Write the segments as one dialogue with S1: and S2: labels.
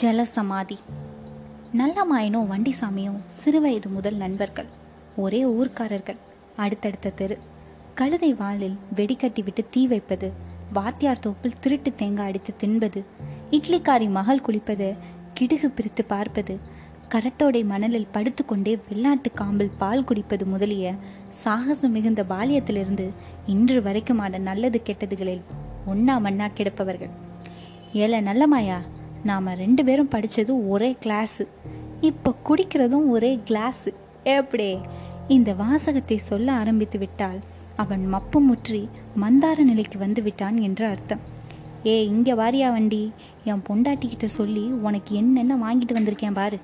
S1: ஜலசமாதி. நல்ல மாயனும் வண்டிசாமியும் சிறுவயது முதல் நண்பர்கள். ஒரே ஊர்க்காரர்கள். அடுத்தடுத்த தெரு. கழுதை வாளில் வெடிக்கட்டி விட்டு தீ வைப்பது வாத்தியார் தோப்பில் திருட்டு தேங்காய் அடித்து தின்பது இட்லிக்காரி மகள் குளிப்பது கிடுகு பிரித்து பார்ப்பது கரட்டோடை மணலில் படுத்துக்கொண்டே வெள்ளாட்டு காம்பில் பால் குடிப்பது முதலிய சாகசம் மிகுந்த பாலியத்திலிருந்து இன்று வரைக்குமான நல்லது கெட்டதுகளில் ஒன்னா மண்ணா கிடப்பவர்கள். ஏல நல்லமாயா? நாம் ரெண்டு பேரும் படித்தது ஒரே கிளாஸு இப்போ குடிக்கிறதும் ஒரே கிளாஸு எப்படி? இந்த வாசகத்தை சொல்ல ஆரம்பித்து விட்டால் அவன் மப்பு முற்றி மந்தார நிலைக்கு வந்து விட்டான் என்று அர்த்தம். ஏ இங்கே வாரியா வண்டி. என் பொண்டாட்டிக்கிட்ட சொல்லி உனக்கு என்னென்ன வாங்கிட்டு வந்திருக்கேன் பாரு.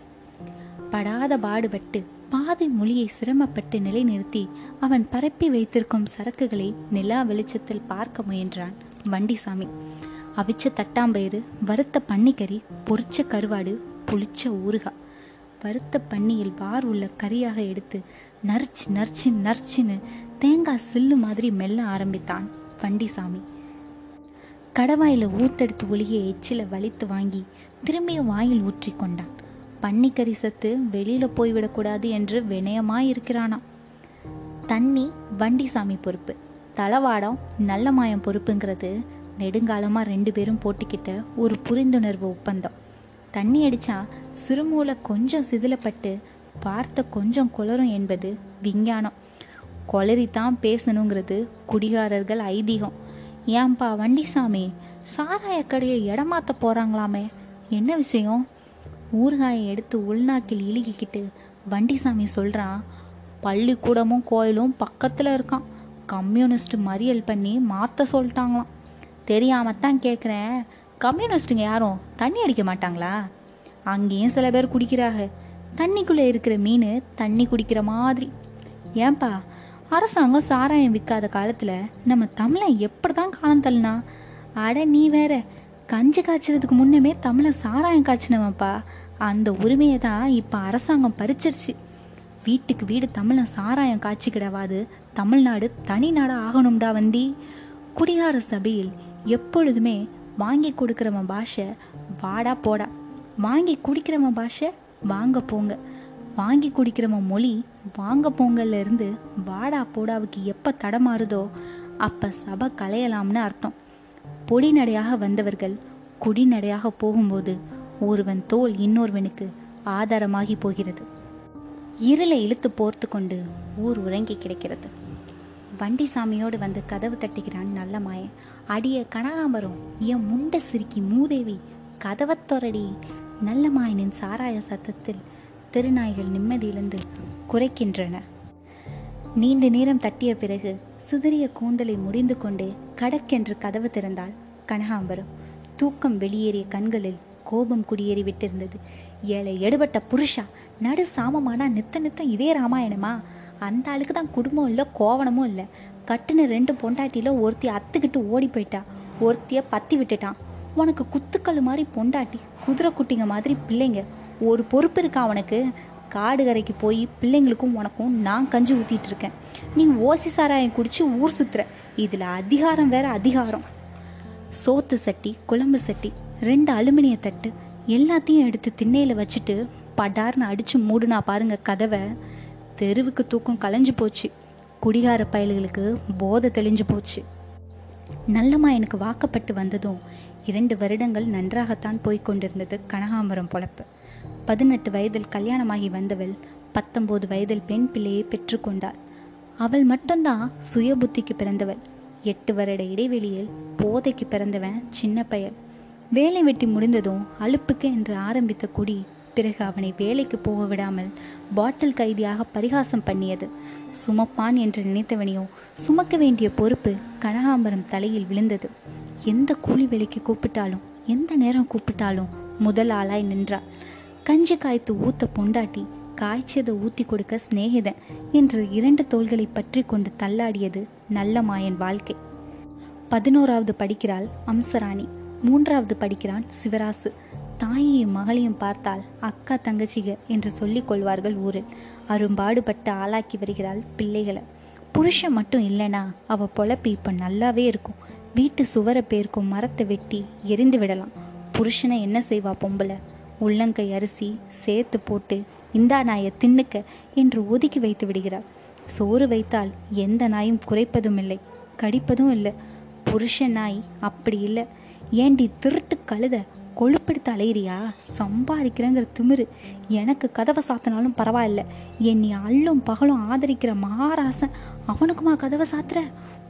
S1: படாத பாடுபட்டு பாதி மொழியை சிரமப்பட்டு நிலைநிறுத்தி அவன் பரப்பி வைத்திருக்கும் சரக்குகளை நிலா வெளிச்சத்தில் பார்க்க முயன்றான் வண்டிசாமி. அவிச்ச தட்டாம்பயிறு வறுத்த பன்னிக்கறி பொரிச்ச கருவாடு புளிச்ச ஊறுகாய். வறுத்த பன்னியில் பார் உள்ள கறியாக எடுத்து நரிச்சு நரிச்சு நரிச்சின்னு தேங்காய் சில்லு மாதிரி மெல்ல ஆரம்பித்தான் வண்டிசாமி. கடவாயில ஊத்தெடுத்து ஒளிய எச்சில வலித்து வாங்கி திரும்பிய வாயில் ஊற்றி கொண்டான். பன்னிக்கறி சத்து வெளியில போய்விடக்கூடாது என்று வினயமாயிருக்கிறானாம். தண்ணி வண்டிசாமி பொறுப்பு. தளவாடம் நல்ல மாயம் பொறுப்புங்கிறது நெடுங்காலமாக ரெண்டு பேரும் போட்டுக்கிட்ட ஒரு புரிந்துணர்வு ஒப்பந்தம். தண்ணி அடித்தா சிறுமூளை கொஞ்சம் சிதிலப்பட்டு வார்த்தை கொஞ்சம் குளரும் என்பது விஞ்ஞானம். கொளறித்தான் பேசணுங்கிறது குடிகாரர்கள் ஐதீகம். ஏன்பா வண்டிசாமி சாராய கடையை இடமாத்த போகிறாங்களாமே என்ன விஷயம்? ஊறுகாயை எடுத்து உள்நாக்கில் இழுகிக்கிட்டு வண்டிசாமி சொல்கிறான் பள்ளிக்கூடமும் கோயிலும் பக்கத்தில் இருக்கான் கம்யூனிஸ்ட் மறியல் பண்ணி மாற்ற சொல்லிட்டாங்களாம். தெரியாமத்தான் கேட்குறேன் கம்யூனிஸ்ட்டுங்க யாரும் தண்ணி அடிக்க மாட்டாங்களா? அங்கேயும் சில பேர் குடிக்கிறாங்க. தண்ணிக்குள்ளே இருக்கிற மீன் தண்ணி குடிக்கிற மாதிரி. ஏன்பா அரசாங்கம் சாராயம் விற்காத காலத்தில் நம்ம தமிழை எப்படி தான் காலம் தள்ளினா? அட நீ வேற கஞ்சி காய்ச்சறதுக்கு முன்னமே தமிழை சாராயம் காய்ச்சினவன்ப்பா. அந்த உரிமையை தான் இப்போ அரசாங்கம் பறிச்சிருச்சு. வீட்டுக்கு வீடு தமிழை சாராயம் காய்ச்சிக்கிடவாது. தமிழ்நாடு தனி நாடாக ஆகணும்டா வந்தி குடிகார சபையில் எப்பொழுதுமே வாங்கி கொடுக்குறவன் பாஷை வாடா போடா. வாங்கி குடிக்கிறவன் பாஷை வாங்க போங்க. வாங்கி குடிக்கிறவன் மொழி வாங்க போங்கல்ல இருந்து வாடா போடாவுக்கு எப்போ தடமாறுதோ அப்போ சபை கலையலாம்னு அர்த்தம். பொடிநடையாக வந்தவர்கள் குடிநடையாக போகும்போது ஒருவன் தோல் இன்னொருவனுக்கு ஆதாரமாகி போகிறது. இருளை இழுத்து போர்த்து கொண்டு ஊர் உறங்கி கிடக்கிறது. வண்டி சாமியோடு வந்து கதவு தட்டுகிறான் நல்ல மாயன். அடிய கனகாம்பரம் என் முண்ட சிரிக்கி மூதேவி கதவத்தொரடி நல்ல மாயனின் சாராய சத்தத்தில் திருநாய்கள் நிம்மதியிலிருந்து குறைக்கின்றன. நீண்ட நேரம் தட்டிய பிறகு சிதறிய கூந்தலை முடிந்து கொண்டே கடக்கென்று கதவு திறந்தால் கனகாம்பரம். தூக்கம் வெளியேறிய கண்களில் கோபம் குடியேறி விட்டிருந்தது. ஏழை எடுபட்ட புருஷா நடு சாமமானா நித்த நித்தம் இதே ராமாயணமா? அந்த ஆளுக்கு தான் குடும்பம் இல்லை கோவணமும் இல்லை. கட்டுன ரெண்டு பொண்டாட்டியில் ஒருத்தி அத்துக்கிட்டு ஓடி போயிட்டா ஒருத்தியை பத்தி விட்டுட்டான். உனக்கு குத்துக்கல் மாதிரி பொண்டாட்டி குதிரை குட்டிங்க மாதிரி பிள்ளைங்க. ஒரு பொறுப்பு இருக்கா அவனுக்கு? காடு கரைக்கு போய் பிள்ளைங்களுக்கும் உனக்கும் நான் கஞ்சி ஊற்றிட்டு இருக்கேன். நீ ஓசி சாராயம் குடிச்சு ஊர் சுத்துற. இதில் அதிகாரம் வேற அதிகாரம். சோத்து சட்டி குழம்பு சட்டி ரெண்டு அலுமினிய தட்டு எல்லாத்தையும் எடுத்து திண்ணையில் வச்சுட்டு படார்னு அடித்து மூடுனா பாருங்க கதவை. தெருவுக்கு தூக்கம் கலைஞ்சு போச்சு. குடிகார பயல்களுக்கு போதை தெளிஞ்சு போச்சு. நல்லம்மா எனக்கு வாக்கப்பட்டு வந்ததும் இரண்டு வருடங்கள் நன்றாகத்தான் போய்க் கொண்டிருந்தது கனகாம்பரம் பொழப்பு. பதினெட்டு வயதில் கல்யாணமாகி வந்தவள் பத்தொன்பது வயதில் பெண் பிள்ளையை பெற்றுக்கொண்டாள் அவள் மட்டும்தான் சுய புத்திக்கு பிறந்தவள். எட்டு வருட இடைவெளியில் போதைக்கு பிறந்தவன் சின்ன பயல். வேலை வெட்டி முடிந்ததும் அலுப்புக்கு என்று ஆரம்பித்த குடி பிறகு அவனை வேலைக்கு போக விடாமல் பாட்டில் கைதியாக பரிகாசம் பண்ணியது. சுமப்பான் என்று நினைத்தவனையோ சுமக்க வேண்டிய பொறுப்பு கனகாம்பரம் தலையில் விழுந்தது. எந்த கூலி வேலைக்கு கூப்பிட்டாலும் எந்த நேரம் கூப்பிட்டாலும் முதல் ஆளாய் நின்றாள். கஞ்சி காய்த்து ஊத்த பொண்டாட்டி காய்ச்சதை ஊத்தி கொடுக்க சிநேகிதன் என்று இரண்டு தோள்களை பற்றி கொண்டு தள்ளாடியது நல்ல மாயன் வாழ்க்கை. பதினோராவது படிக்கிறாள் அம்சராணி மூன்றாவது படிக்கிறான் சிவராசு. தாயையும் மகளையும் பார்த்தால் அக்கா தங்கச்சிக என்று சொல்லிக் கொள்வார்கள் ஊரில். அரும்பாடுபட்டு ஆளாக்கி வருகிறாள் பிள்ளைகளை. புருஷன் மட்டும் இல்லைனா அவ பொழப்பு இப்போ நல்லாவே இருக்கும். வீட்டு சுவரை பேருக்கும் மரத்தை வெட்டி எரிந்து விடலாம். புருஷனை என்ன செய்வா பொம்பளை? உள்ளங்கை அரிசி சேர்த்து போட்டு இந்தா நாயை தின்னுக்க என்று ஒதுக்கி வைத்து விடுகிறார் சோறு வைத்தால் எந்த நாயும் குறைப்பதும் இல்லை கடிப்பதும் இல்லை. புருஷன் நாய் அப்படி இல்லை. ஏண்டி திருட்டு கழுத? கொழுப்பெடுத்து அலையிறியா? சம்பாதிக்கிறேங்கிற திமிரு. எனக்கு கதவை சாத்தினாலும் பரவாயில்ல. என்னை அள்ளும் பகலும் ஆதரிக்கிற மகாராசன் அவனுக்குமா கதவை சாத்துற?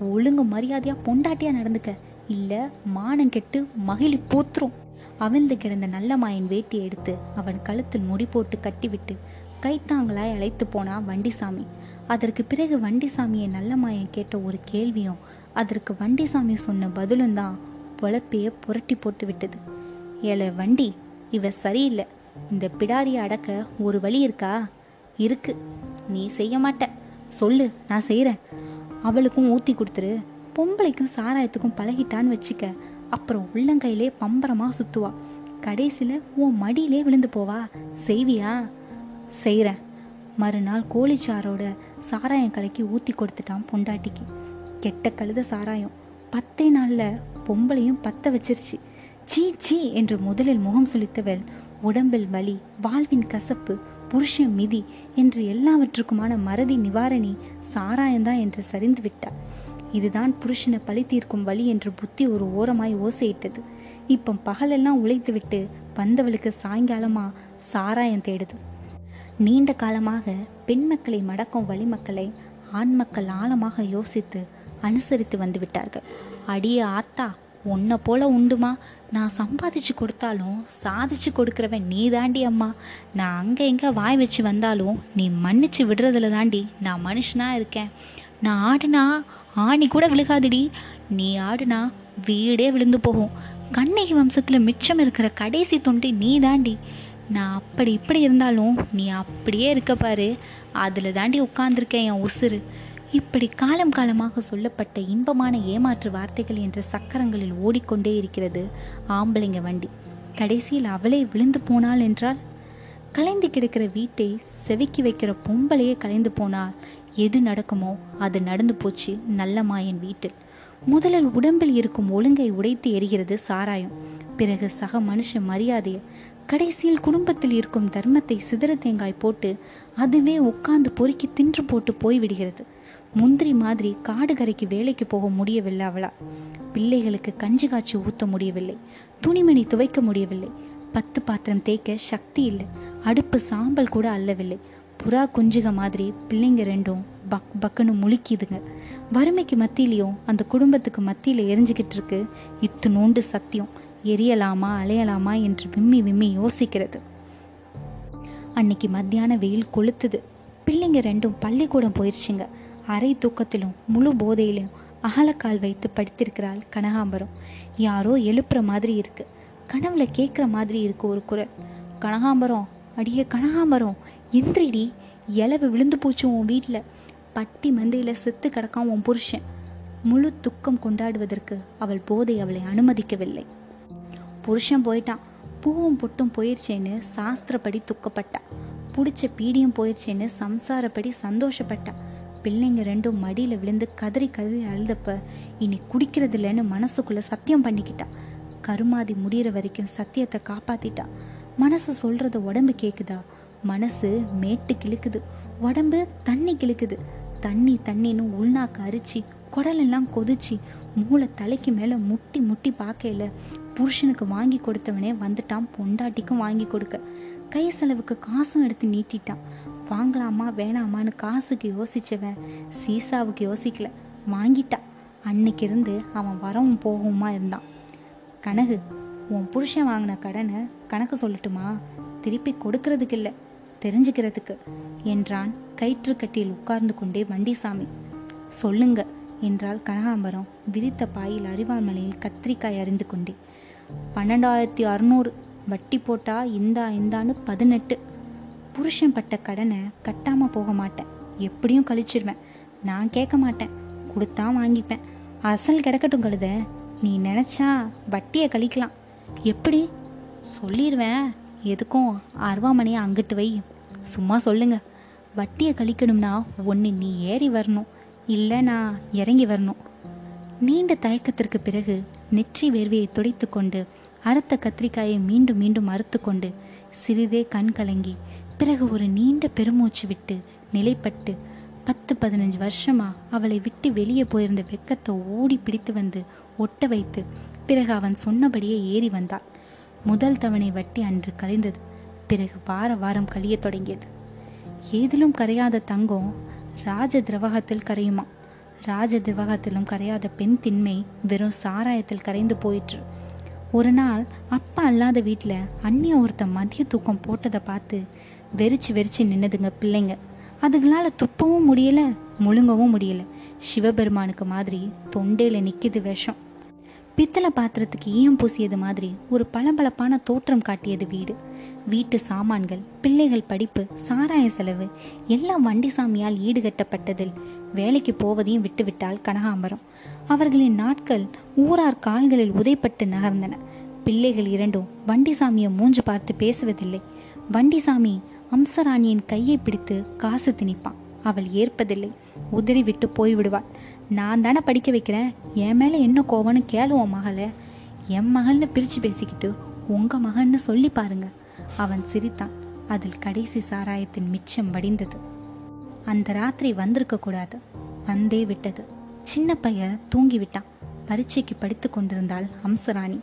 S1: ஒழுங்கு மரியாதையா பொண்டாட்டியா நடந்துக்க. இல்ல மானம் கெட்டு மகிழி பூத்துரும். அவிழ்ந்து கிடந்த நல்ல மாயன் வேட்டியை எடுத்து அவன் கழுத்தில் முடி போட்டு கட்டிவிட்டு கைத்தாங்களாய் அழைத்து போனா வண்டிசாமி. அதற்கு பிறகு வண்டிசாமியை நல்ல மாயன் கேட்ட ஒரு கேள்வியும் அதற்கு வண்டிசாமி சொன்ன பதிலும் தான் பொழப்பைய புரட்டி போட்டு விட்டது. ஏல வண்டி இவ சரியில்லை. இந்த பிடாரியை அடக்க ஒரு வழி இருக்கா? இருக்கு. நீ செய்ய மாட்ட. சொல்லு நான் செய்கிறேன் அவளுக்கும் ஊற்றி கொடுத்துரு. பொம்பளைக்கும் சாராயத்துக்கும் பழகிட்டான்னு வச்சுக்க. அப்புறம் உள்ளங்கையிலே பம்பரமாக சுத்துவா. கடைசியில் உன் மடியிலே விழுந்து போவா. செய்வியா? செய்கிறேன் மறுநாள் கோழிச்சாரோட சாராயம் கலக்கி ஊற்றி கொடுத்துட்டான் பொண்டாட்டிக்கு. கெட்ட கழுத சாராயம். பத்தே நாளில் பொம்பளையும் பத்த வச்சிருச்சு. சீ சீ என்று முதலில் முகம் சுளித்தவள் உடம்பில் வலி வாழ்வின் கசப்பு புருஷன் மிதி என்று எல்லாவற்றுக்குமான மறதி நிவாரணி சாராயந்தான் என்று சரிந்து விட்டாள். இதுதான் புருஷனை பழி தீர்க்கும் வழி என்று புத்தி ஒரு ஓரமாய் ஓசையிட்டது. இப்போ பகலெல்லாம் உழைத்து விட்டு வந்தவளுக்கு சாயங்காலமா சாராயம் தேடுது. நீண்ட காலமாக பெண் மக்களை மடக்கும் வழிமக்களை ஆண் மக்கள் ஆழமாக யோசித்து அனுசரித்து வந்து விட்டார்கள். அடியே ஆத்தா உன்னை போல உண்டுமா? நான் சம்பாதிச்சு கொடுத்தாலும் சாதிச்சு கொடுக்குறவன் நீ தாண்டி அம்மா. நான் அங்கே எங்கே வாய் வச்சு வந்தாலும் நீ மன்னிச்சு விடுறதுல தாண்டி நான் மனுஷனாக இருக்கேன். நான் ஆடுனா ஆணி கூட விழுகாதுடி. நீ ஆடுனா வீடே விழுந்து போகும். கண்ணகி வம்சத்தில் மிச்சம் இருக்கிற கடைசி தொண்டி நீ தாண்டி நான் அப்படி இப்படி இருந்தாலும் நீ அப்படியே இருக்க பாரு. அதில் தாண்டி உட்காந்துருக்கேன் என் உசுறு. இப்படி காலம் காலமாக சொல்லப்பட்ட இன்பமான ஏமாற்று வார்த்தைகள் என்ற சக்கரங்களில் ஓடிக்கொண்டே இருக்கிறது ஆம்பளைங்க வண்டி. கடைசியில் அவளே விழுந்து போனாள் என்றால்? கலைந்து கிடக்கிற வீட்டை செவிக்கி வைக்கிற பொம்பளையே கலைந்து போனால் எது நடக்குமோ அது நடந்து போச்சு நல்ல மாயன் வீட்டில். முதலில் உடம்பில் இருக்கும் ஒழுங்கை உடைத்து எரிகிறது சாராயம். பிறகு சக மனுஷ மரியாதையை கடைசியில் குடும்பத்தில் இருக்கும் தர்மத்தை சிதற தேங்காய் போட்டு அதுவே உட்கார்ந்து பொறுக்கி தின்று போட்டு போய்விடுகிறது. முந்திரி மாதிரி காடு கரைக்கு வேலைக்கு போக முடியவில்லை அவளா. பிள்ளைகளுக்கு கஞ்சி காய்ச்சி ஊத்த முடியவில்லை. துணிமணி துவைக்க முடியவில்லை. பத்து பாத்திரம் தேய்க்க சக்தி இல்லை. அடுப்பு சாம்பல் கூட அல்லவில்லை. புறா குஞ்சுக மாதிரி பிள்ளைங்க ரெண்டும் பக் பக்குன்னு முழுக்கிதுங்க. வறுமைக்கு மத்தியிலையும் அந்த குடும்பத்துக்கு மத்தியில் எரிஞ்சுக்கிட்டு இருக்கு இத்து நோண்டு சத்தியம். எரியலாமா அலையலாமா என்று விம்மி விம்மி யோசிக்கிறது. அன்னைக்கு மத்தியான வெயில் கொளுத்துது. பிள்ளைங்க ரெண்டும் பள்ளிக்கூடம் போயிடுச்சுங்க அரை தூக்கத்திலும் முழு போதையிலும் அகலக்கால் வைத்து படுத்திருக்கிறாள் கனகாம்பரம். யாரோ எழுப்புற மாதிரி இருக்கு. கனவுல கேட்குற மாதிரி இருக்கு ஒரு குரல். கனகாம்பரம் அடியே கனகாம்பரம் எந்திரிடி இலவு விழுந்து போச்சு உன் வீட்டில் பட்டி மந்தையில் செத்து கிடக்காம உன் புருஷன். முழு துக்கம் கொண்டாடுவதற்கு அவள் போதை அவளை அனுமதிக்கவில்லை. புருஷன் போயிட்டான். பூவும் பொட்டும் போயிடுச்சேன்னு சாஸ்திரப்படி துக்கப்பட்டா. பிடிச்ச பீடியும் போயிடுச்சேன்னு சம்சாரப்படி சந்தோஷப்பட்டா. பிள்ளைங்க ரெண்டும் மடியில் விழுந்து கதறி கதறி அழுதப்ப இனி குடிக்கிறது இல்லைன்னு மனசுக்குள்ளே சத்தியம் பண்ணிக்கிட்டா. கருமாதி முடிகிற வரைக்கும் சத்தியத்தை காப்பாத்திட்டா. மனசு சொல்கிறத உடம்பு கேட்குதா மனசு மேட்டு கிழக்குது உடம்பு தண்ணி கிழக்குது தண்ணி தண்ணின்னு உள்நாக்கு அரிச்சு குடலெல்லாம் கொதிச்சு மூளை தலைக்கு மேலே முட்டி முட்டி பார்க்கல புருஷனுக்கு வாங்கி கொடுத்தவனே வந்துட்டான் பொண்டாட்டிக்கும் வாங்கி கொடுக்க. கை செலவுக்கு காசும் எடுத்து நீட்டிட்டான். வாங்கலாமா வேணாமான்னு காசுக்கு யோசிச்சவன் சீசாவுக்கு யோசிக்கல. வாங்கிட்டான் அன்னைக்கு இருந்து அவன் வரவும் போகவுமா இருந்தான். கனகு உன் புருஷன் வாங்கின கடனை கணக்கு சொல்லட்டுமா? திருப்பி கொடுக்கறதுக்கு இல்லை தெரிஞ்சுக்கிறதுக்கு என்றான் கயிற்றுக்கட்டியில் உட்கார்ந்து கொண்டே வண்டிசாமி. சொல்லுங்க என்றால் கனகாம்பரம் விரித்த பாயில் அறிவாமலையில் கத்திரிக்காய் அறிந்து கொண்டே. பன்னெண்டாயிரத்தி அறுநூறு. வட்டி போட்டா இந்தா இந்தான்னு பதினெட்டு. புருஷன் பட்ட கடனை கட்டாமல் போக மாட்டேன். எப்படியும் கழிச்சிருவேன். நான் கேட்க மாட்டேன். கொடுத்தா வாங்கிப்பேன். அசல் கிடக்கட்டும் கழுத. நீ நினச்சா வட்டியை கழிக்கலாம். எப்படி? சொல்லிடுவேன் எதுக்கும் அருவாமனையை அங்கிட்டு வை. சும்மா சொல்லுங்க. வட்டியை கழிக்கணும்னா ஒன்று நீ ஏறி வரணும். இல்லை நான் இறங்கி வரணும். நீண்ட தயக்கத்திற்கு பிறகு நெற்றி வேர்வையை துடைத்து கொண்டு அறுத்த கத்திரிக்காயை மீண்டும் மீண்டும் அறுத்து கொண்டு சிறிதே கண் கலங்கி பிறகு ஒரு நீண்ட பெருமூச்சு விட்டு நிலைப்பட்டு பத்து பதினஞ்சு வருஷமா அவளை விட்டு வெளியே போயிருந்த வெக்கத்தை ஓடி பிடித்து வந்து ஒட்ட வைத்து பிறகு அவன் சொன்னபடியே ஏறி வந்தாள். முதல் தவணை வட்டி அன்று கலைந்தது. பிறகு வார வாரம் கழியத் தொடங்கியது. ஏதிலும் கரையாத தங்கம் ராஜ திரவகத்தில் கரையுமா ராஜ திரவகத்திலும் கரையாத பெண் திண்மை வெறும் சாராயத்தில் கரைந்து போயிற்று. ஒரு நாள் அப்பா அல்லாத வீட்டில் அண்ணிய ஒருத்த மதிய தூக்கம் போட்டதை பார்த்து வெறிச்சு வெறிச்சு நின்னதுங்க பிள்ளைங்க. அதுங்களால துப்பவும் முடியல முழுங்கவும் முடியல. சிவபெருமானுக்கு மாதிரி தொண்டையில் நிற்கிது விஷம். பித்தளை பாத்திரத்துக்கு ஈயம் பூசியது மாதிரி ஒரு பளபளப்பான தோற்றம் காட்டியது வீடு. வீட்டு சாமான்கள் பிள்ளைகள் படிப்பு சாராய செலவு எல்லாம் வண்டி சாமியால் ஈடுகட்டப்பட்டதில் வேலைக்கு போவதையும் விட்டுவிட்டால் கனகாம்பரம். அவர்களின் நாட்கள் ஊரார் கால்களில் உதைப்பட்டு நகர்ந்தன. பிள்ளைகள் இரண்டும் வண்டி சாமியை மூஞ்சு பார்த்து பேசுவதில்லை. வண்டி சாமி அம்சராணியின் கையை பிடித்து காசு திணிப்பான். அவள் ஏற்பதில்லை. உதிரி விட்டு போய்விடுவாள் நான் தானே படிக்க வைக்கிறேன். என் மேலே என்ன கோவம்னு கேளுவோம் மகளை. என் மகள்னு பிரித்து பேசிக்கிட்டு உங்கள் மகன்னு சொல்லி பாருங்க. அவன் சிரித்தான். அதில் கடைசி சாராயத்தின் மிச்சம் வடிந்தது. அந்த ராத்திரி வந்திருக்க கூடாது. வந்தே விட்டது. சின்ன பையன் தூங்கி விட்டான். பரீட்சைக்கு படித்து கொண்டிருந்தாள் அம்சராணி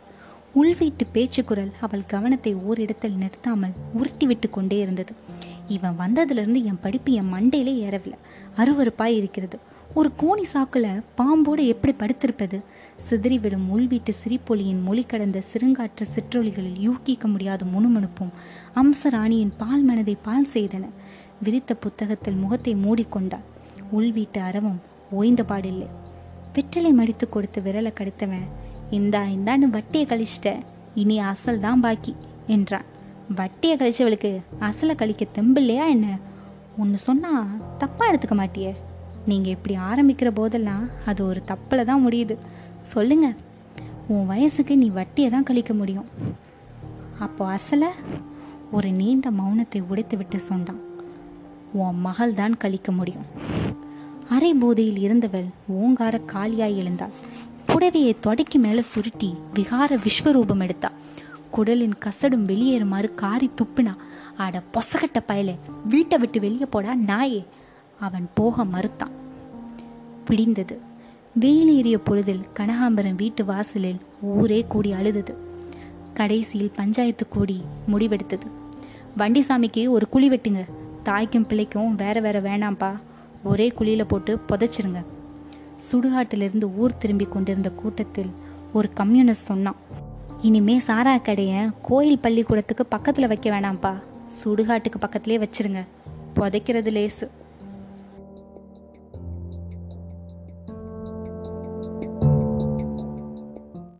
S1: உள்வீட்டு பேச்சு குரல் அவள் கவனத்தை ஓரிடத்தில் நிறுத்தாமல் உருட்டிவிட்டு கொண்டே இருந்தது. இவன் வந்ததுலேருந்து என் படிப்பு என் மண்டையிலே ஏறவில்லை. அருவறுப்பாய் இருக்கிறது. ஒரு கோணி சாக்குல பாம்போடு எப்படி படுத்திருப்பது? சிதறிவிடும் உள்வீட்டு சிரிப்பொலியின் மொழி கடந்த சிறுங்காற்று சிற்றொலிகளில் யூகிக்க முடியாத முணுமுணுப்பும் அம்சராணியின் பால் மனதை பால் செய்தன. விரித்த புத்தகத்தில் முகத்தை மூடிக்கொண்டாள் உள்வீட்டு அரவம் ஓய்ந்த பாடில்லை. வெற்றிலை மடித்து கொடுத்து விரலை கடித்தவன் இந்தா இந்தான்னு வட்டியை கழிச்சிட்ட. இனி அசல் தான் பாக்கி என்றான். வட்டியை கழிச்சவளுக்கு அசலை கழிக்க தெம்பில்லையா என்ன? ஒன்று சொன்னால் தப்பாக எடுத்துக்க மாட்டியே. நீங்கள் இப்படி ஆரம்பிக்கிற போதெல்லாம் அது ஒரு தப்பில் தான் முடியுது. சொல்லுங்க உன் வயசுக்கு நீ வட்டியை தான் கழிக்க முடியும். அப்போ அசலை ஒரு நீண்ட மௌனத்தை உடைத்து விட்டு சொன்னான். உன் மகள் தான் கழிக்க முடியும். அரை போதையில் இருந்தவள் ஓங்கார காலியாய் எழுந்தாள். புடவையை தொடக்கி மேலே சுருட்டி விகார விஸ்வரூபம் எடுத்தா. குடலின் கசடும் வெளியேறுமாறு காரி துப்புனா. அட பொசகட்ட பயலே வீட்டை விட்டு வெளியே போடா நாயே அவன் போக மறுத்தான். பிடிந்தது வெயில் ஏறிய பொழுதில் கனகாம்பரம் வீட்டு வாசலில் ஊரே கூடி அழுதது. கடைசியில் பஞ்சாயத்து கூடி முடிவெடுத்தது. வண்டிசாமிக்கு ஒரு குழி வெட்டுங்க. தாய்க்கும் பிள்ளைக்கும் வேற வேற வேணாம்ப்பா. ஒரே குழியில போட்டு புதைச்சிருங்க. சுடுகாட்டிலிருந்து ஊர் திரும்பி கொண்டிருந்த கூட்டத்தில் ஒரு கம்யூனிஸ்ட் சொன்னான் இனிமே சாரா கடையை கோயில் பள்ளிக்கூடத்துக்கு பக்கத்தில் வைக்க வேணாம்ப்பா. சுடுகாட்டுக்கு பக்கத்திலே வச்சிருங்க. புதைக்கிறது லேசு.